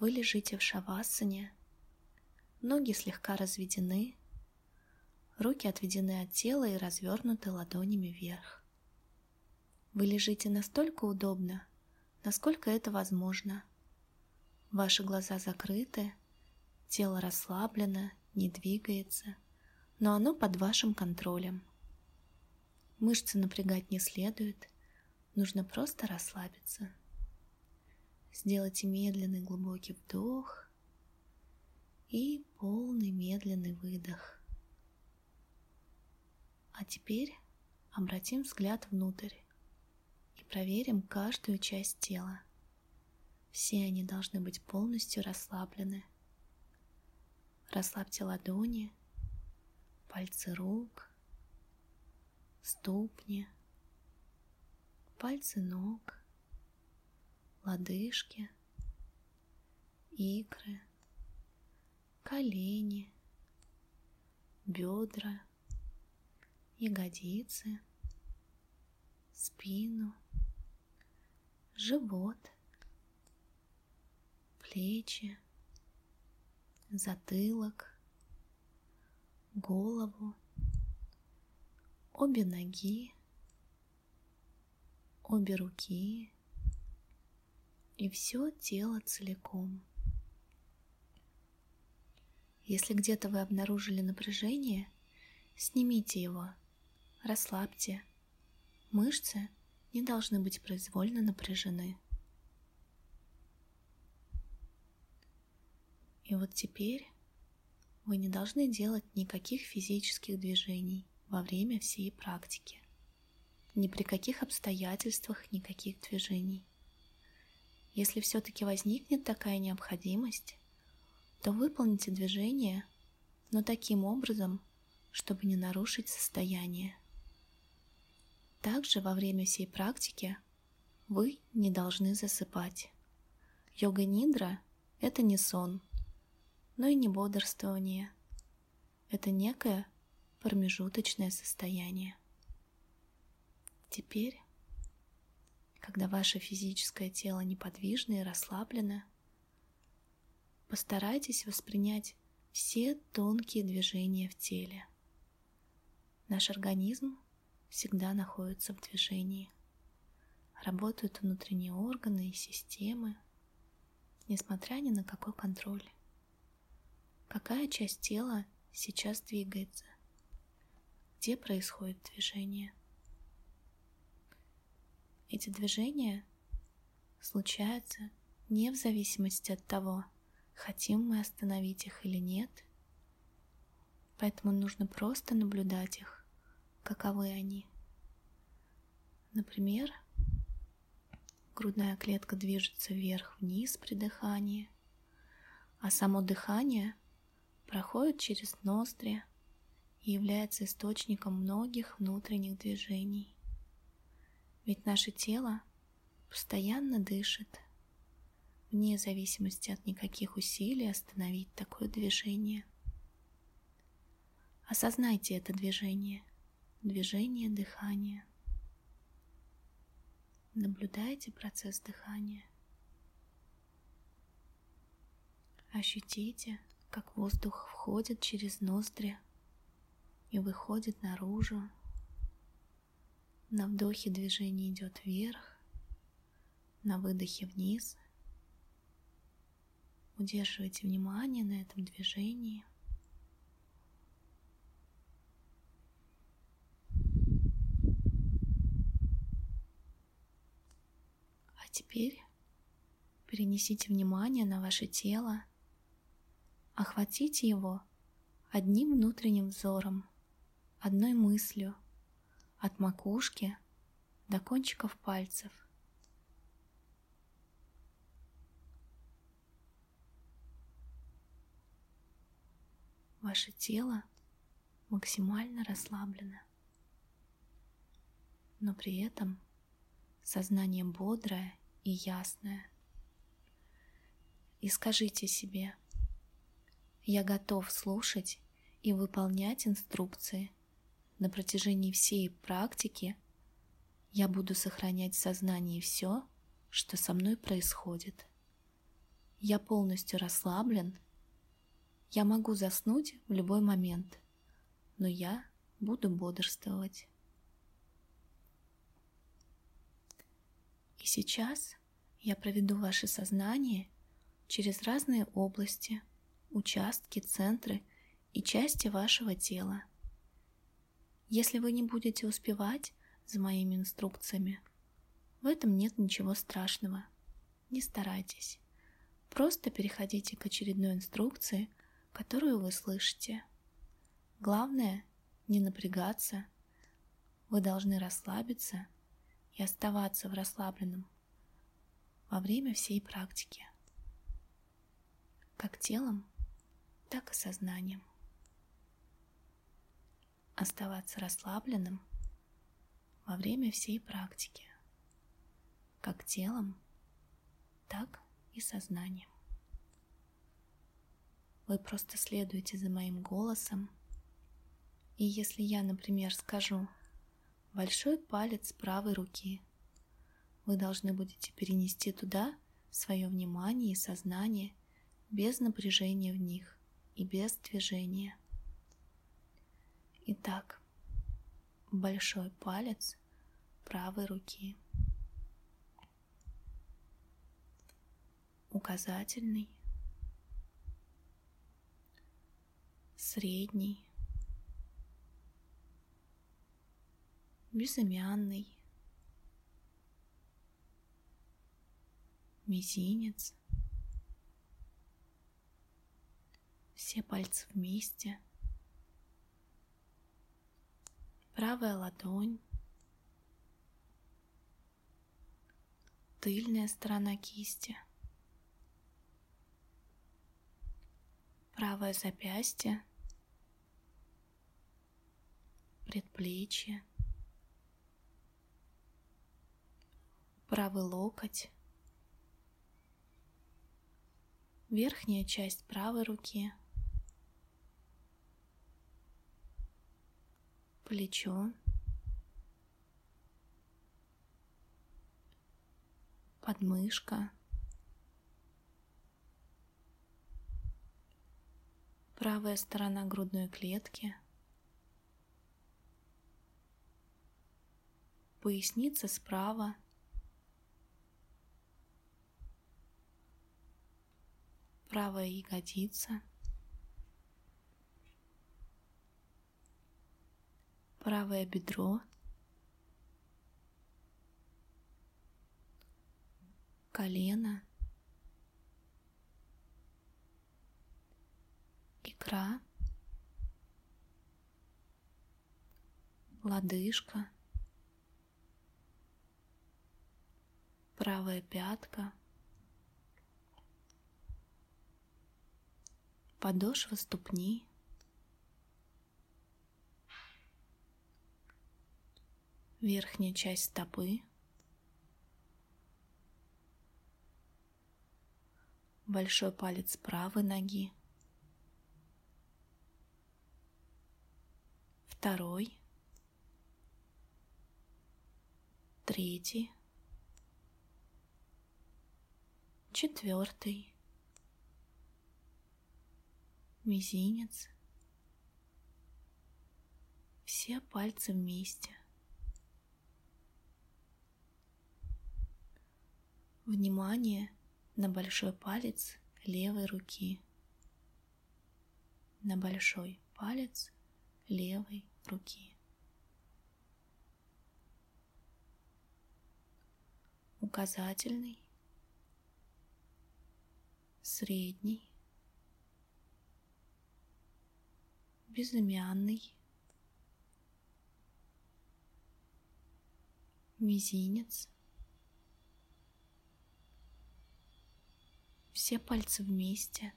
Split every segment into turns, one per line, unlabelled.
Вы лежите в шавасане, ноги слегка разведены, руки отведены от тела и развернуты ладонями вверх. Вы лежите настолько удобно, насколько это возможно. Ваши глаза закрыты, тело расслаблено, не двигается, но оно под вашим контролем. Мышцы напрягать не следует, нужно просто расслабиться. Сделайте медленный глубокий вдох и полный медленный выдох. А теперь обратим взгляд внутрь и проверим каждую часть тела. Все они должны быть полностью расслаблены. Расслабьте ладони, пальцы рук, ступни, пальцы ног, лодыжки, икры, колени, бедра, ягодицы, спину, живот, плечи, затылок, голову, обе ноги, обе руки, и все тело целиком. Если где-то вы обнаружили напряжение, снимите его, расслабьте. Мышцы не должны быть произвольно напряжены. И вот теперь вы не должны делать никаких физических движений во время всей практики. Ни при каких обстоятельствах никаких движений. Если все-таки возникнет такая необходимость, то выполните движение, но таким образом, чтобы не нарушить состояние. Также во время всей практики вы не должны засыпать. Йога-нидра – это не сон, но и не бодрствование. Это некое промежуточное состояние. Теперь когда ваше физическое тело неподвижно и расслаблено, постарайтесь воспринять все тонкие движения в теле. Наш организм всегда находится в движении. Работают внутренние органы и системы, несмотря ни на какой контроль. Какая часть тела сейчас двигается? Где происходит движение? Эти движения случаются не в зависимости от того, хотим мы остановить их или нет. Поэтому нужно просто наблюдать их, каковы они. Например, грудная клетка движется вверх-вниз при дыхании, а само дыхание проходит через ноздри и является источником многих внутренних движений. Ведь наше тело постоянно дышит, вне зависимости от никаких усилий остановить такое движение. Осознайте это движение, движение дыхания. Наблюдайте процесс дыхания. Ощутите, как воздух входит через ноздри и выходит наружу на вдохе движение идет вверх, на выдохе вниз. Удерживайте внимание на этом движении. А теперь перенесите внимание на ваше тело, охватите его одним внутренним взором, одной мыслью – от макушки до кончиков пальцев. Ваше тело максимально расслаблено, но при этом сознание бодрое и ясное. И скажите себе, я готов слушать и выполнять инструкции – на протяжении всей практики я буду сохранять в сознании все, что со мной происходит. Я полностью расслаблен. Я могу заснуть в любой момент, но я буду бодрствовать. И сейчас я проведу ваше сознание через разные области, участки, центры и части вашего тела. Если вы не будете успевать за моими инструкциями, в этом нет ничего страшного. Не старайтесь. Просто переходите к очередной инструкции, которую вы слышите. Главное – не напрягаться. Вы должны расслабиться и оставаться в расслабленном во время всей практики. Как телом, так и сознанием. Оставаться расслабленным во время всей практики. Как телом, так и сознанием. Вы просто следуете за моим голосом. И если я, например, скажу большой палец правой руки, вы должны будете перенести туда свое внимание и сознание без напряжения в них и без движения. Итак, большой палец правой руки, указательный, средний, безымянный, мизинец, все пальцы вместе, правая ладонь, тыльная сторона кисти, правое запястье, предплечье, правый локоть, верхняя часть правой руки, плечо, подмышка, правая сторона грудной клетки, поясница справа, правая ягодица, правое бедро, колено, икра, лодыжка, правая пятка, подошва ступни, верхняя часть стопы, большой палец правой ноги, второй, третий, четвертый, мизинец, все пальцы вместе. Внимание на большой палец левой руки. На большой палец левой руки. Указательный, средний, безымянный, мизинец, все пальцы вместе,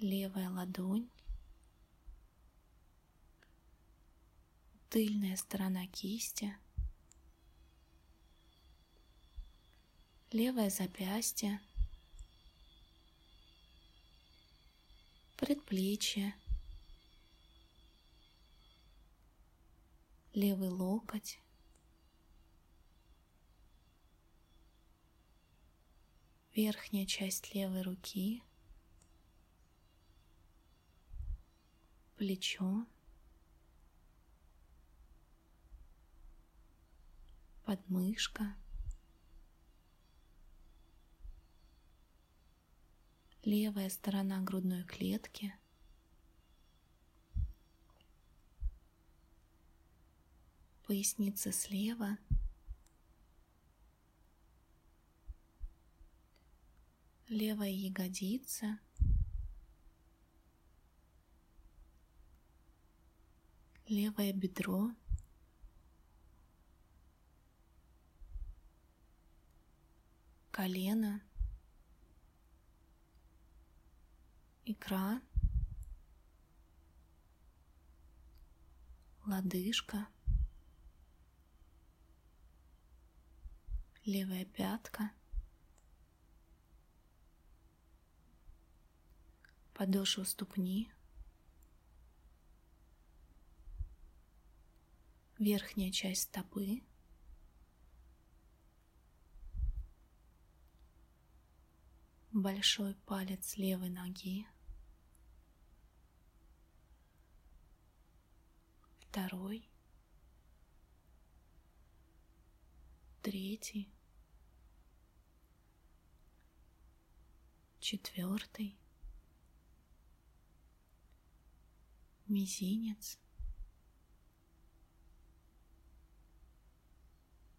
левая ладонь, тыльная сторона кисти, левое запястье, предплечье, левый локоть, верхняя часть левой руки, плечо, подмышка, левая сторона грудной клетки, поясница слева, левая ягодица, левое бедро, колено, икра, лодыжка, левая пятка, подошва ступни, верхняя часть стопы, большой палец левой ноги, второй, третий, четвертый, мизинец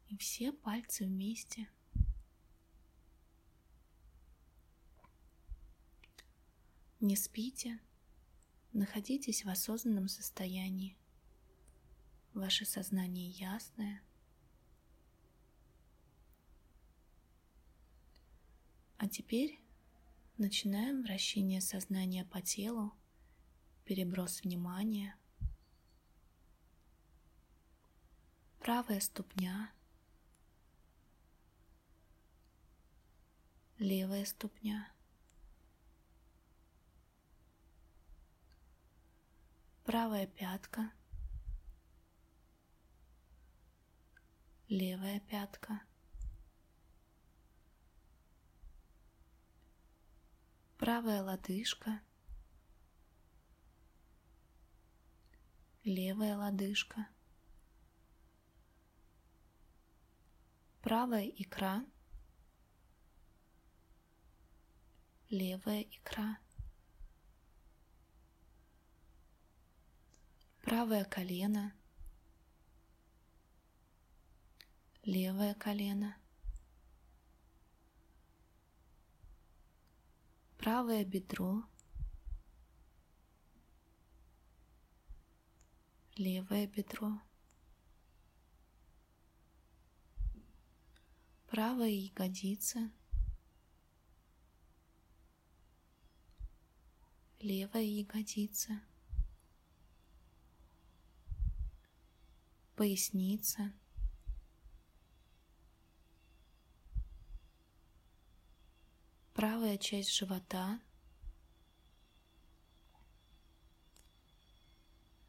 и все пальцы вместе. Не спите, находитесь в осознанном состоянии. Ваше сознание ясное. А теперь начинаем вращение сознания по телу, переброс внимания. Правая ступня, левая ступня, правая пятка, левая пятка, правая лодыжка, левая лодыжка, правая икра, левая икра, правое колено, левое колено, правое бедро, левое бедро, правая ягодица, левая ягодица, поясница, правая часть живота,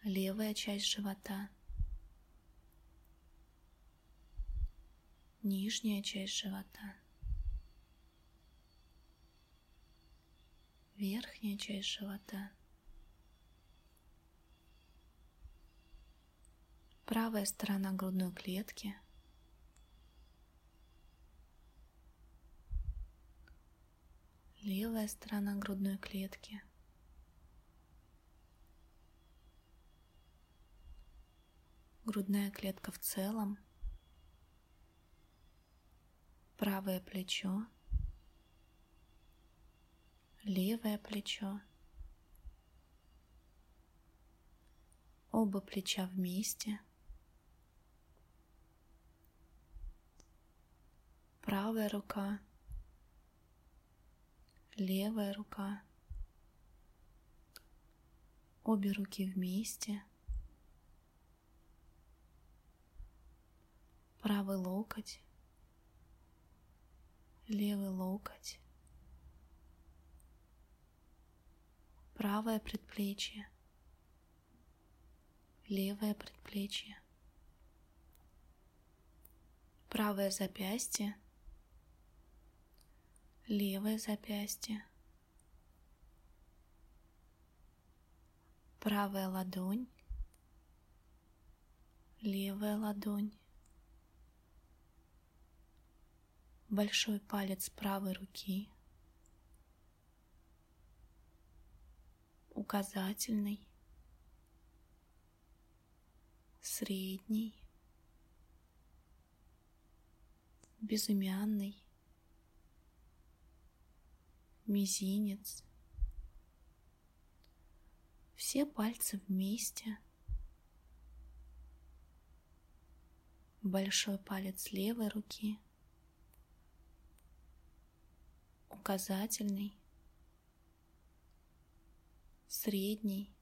левая часть живота, нижняя часть живота, верхняя часть живота, правая сторона грудной клетки, левая сторона грудной клетки, грудная клетка в целом, правое плечо, левое плечо, оба плеча вместе, правая рука, левая рука, обе руки вместе, правый локоть, левый локоть, правое предплечье, левое предплечье, правое запястье, левое запястье, правая ладонь, левая ладонь, большой палец правой руки, указательный, средний, безымянный, мизинец, все пальцы вместе, большой палец левой руки, указательный, средний,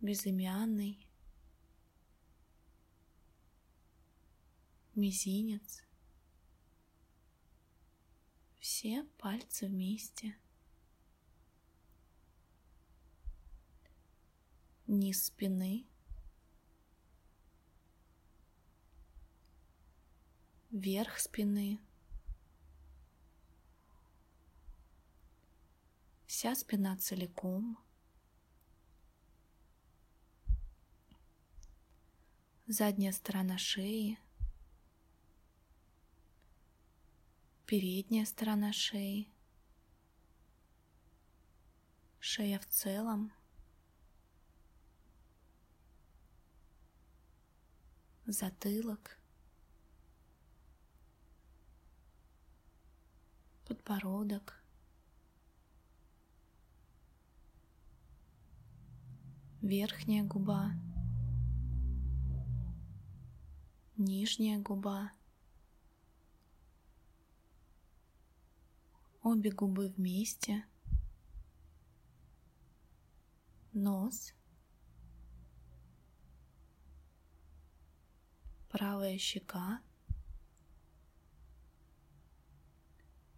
безымянный, мизинец, все пальцы вместе, низ спины, верх спины, вся спина целиком, задняя сторона шеи, передняя сторона шеи, шея в целом, затылок, подбородок, верхняя губа, нижняя губа, обе губы вместе, нос, правая щека,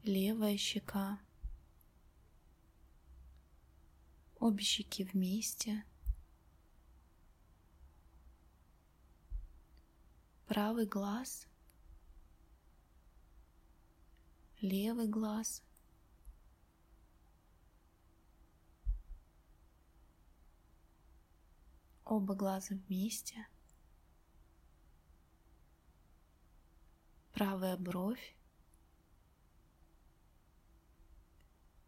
левая щека, обе щеки вместе, правый глаз, левый глаз, оба глаза вместе, правая бровь,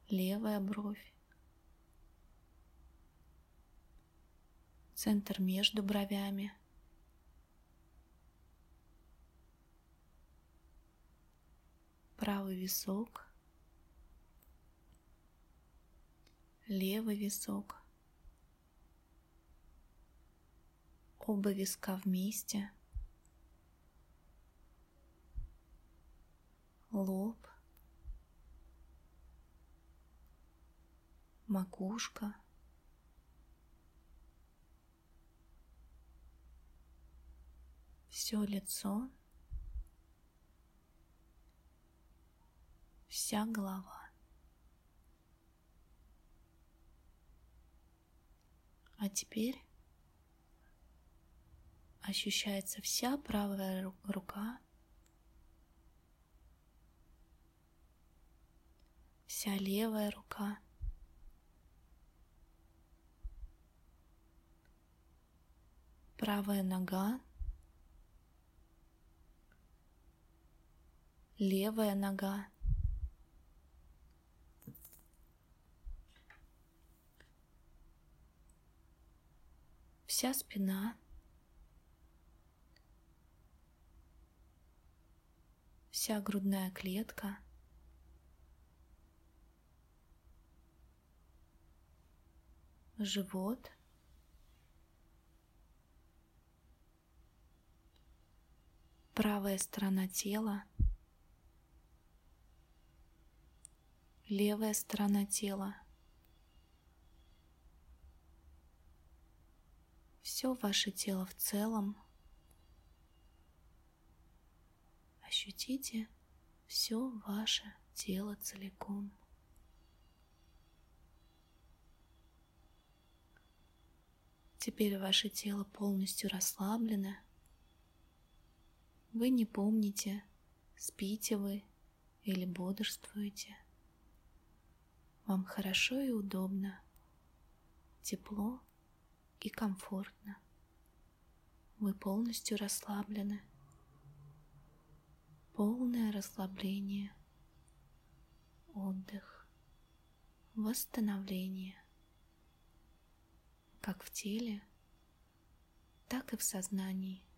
левая бровь, центр между бровями, правый висок, левый висок, оба виска вместе, лоб, макушка, все лицо, вся голова. А теперь ощущается вся правая рука, вся левая рука. Правая нога, левая нога, вся спина, вся грудная клетка, живот, правая сторона тела, левая сторона тела, все ваше тело в целом. Ощутите все ваше тело целиком. Теперь ваше тело полностью расслаблено. Вы не помните, спите вы или бодрствуете. Вам хорошо и удобно, тепло и комфортно. Вы полностью расслаблены. Полное расслабление, отдых, восстановление. Как в теле, так и в сознании –